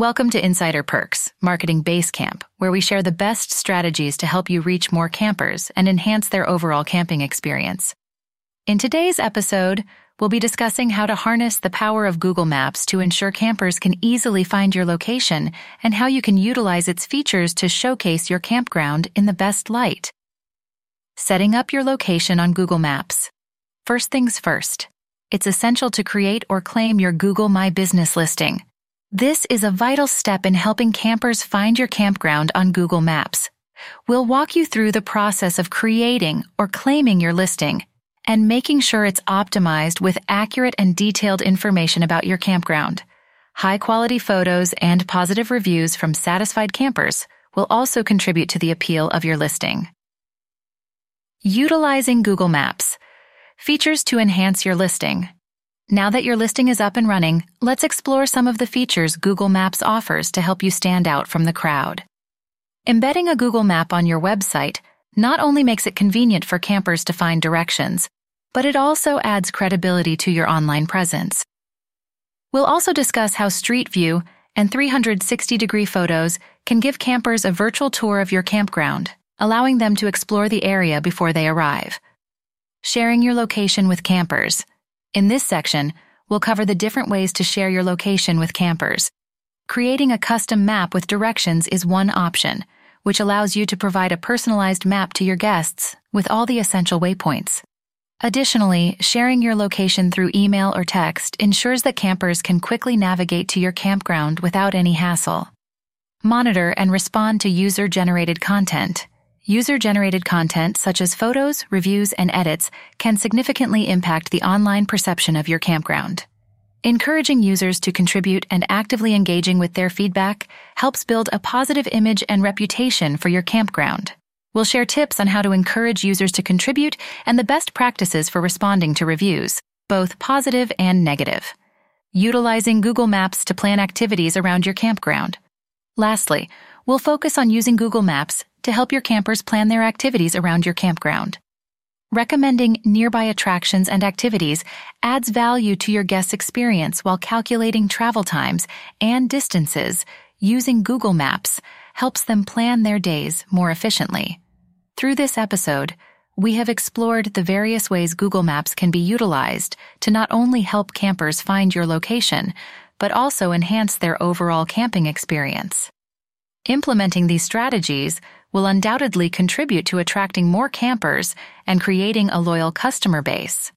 Welcome to Insider Perks, Marketing Basecamp, where we share the best strategies to help you reach more campers and enhance their overall camping experience. In today's episode, we'll be discussing how to harness the power of Google Maps to ensure campers can easily find your location and how you can utilize its features to showcase your campground in the best light. Setting up your location on Google Maps. First things first, it's essential to create or claim your Google My Business listing. This is a vital step in helping campers find your campground on Google Maps. We'll walk you through the process of creating or claiming your listing and making sure it's optimized with accurate and detailed information about your campground. High quality photos and positive reviews from satisfied campers will also contribute to the appeal of your listing. Utilizing Google Maps. Features to enhance your listing. Now that your listing is up and running, let's explore some of the features Google Maps offers to help you stand out from the crowd. Embedding a Google map on your website not only makes it convenient for campers to find directions, but it also adds credibility to your online presence. We'll also discuss how Street View and 360 degree photos can give campers a virtual tour of your campground, allowing them to explore the area before they arrive. Sharing your location with campers. In this section, we'll cover the different ways to share your location with campers. Creating a custom map with directions is one option, which allows you to provide a personalized map to your guests with all the essential waypoints. Additionally, sharing your location through email or text ensures that campers can quickly navigate to your campground without any hassle. Monitor and respond to user generated content. User generated content, such as photos, reviews, and edits, can significantly impact the online perception of your campground. Encouraging users to contribute and actively engaging with their feedback helps build a positive image and reputation for your campground. We'll share tips on how to encourage users to contribute and the best practices for responding to reviews, both positive and negative. Utilizing Google Maps to plan activities around your campground. Lastly, we'll focus on using Google Maps to help your campers plan their activities around your campground. Recommending nearby attractions and activities adds value to your guest's experience while calculating travel times and distances using Google Maps helps them plan their days more efficiently. Through this episode, we have explored the various ways Google Maps can be utilized to not only help campers find your location, but also enhance their overall camping experience. Implementing these strategies will undoubtedly contribute to attracting more campers and creating a loyal customer base.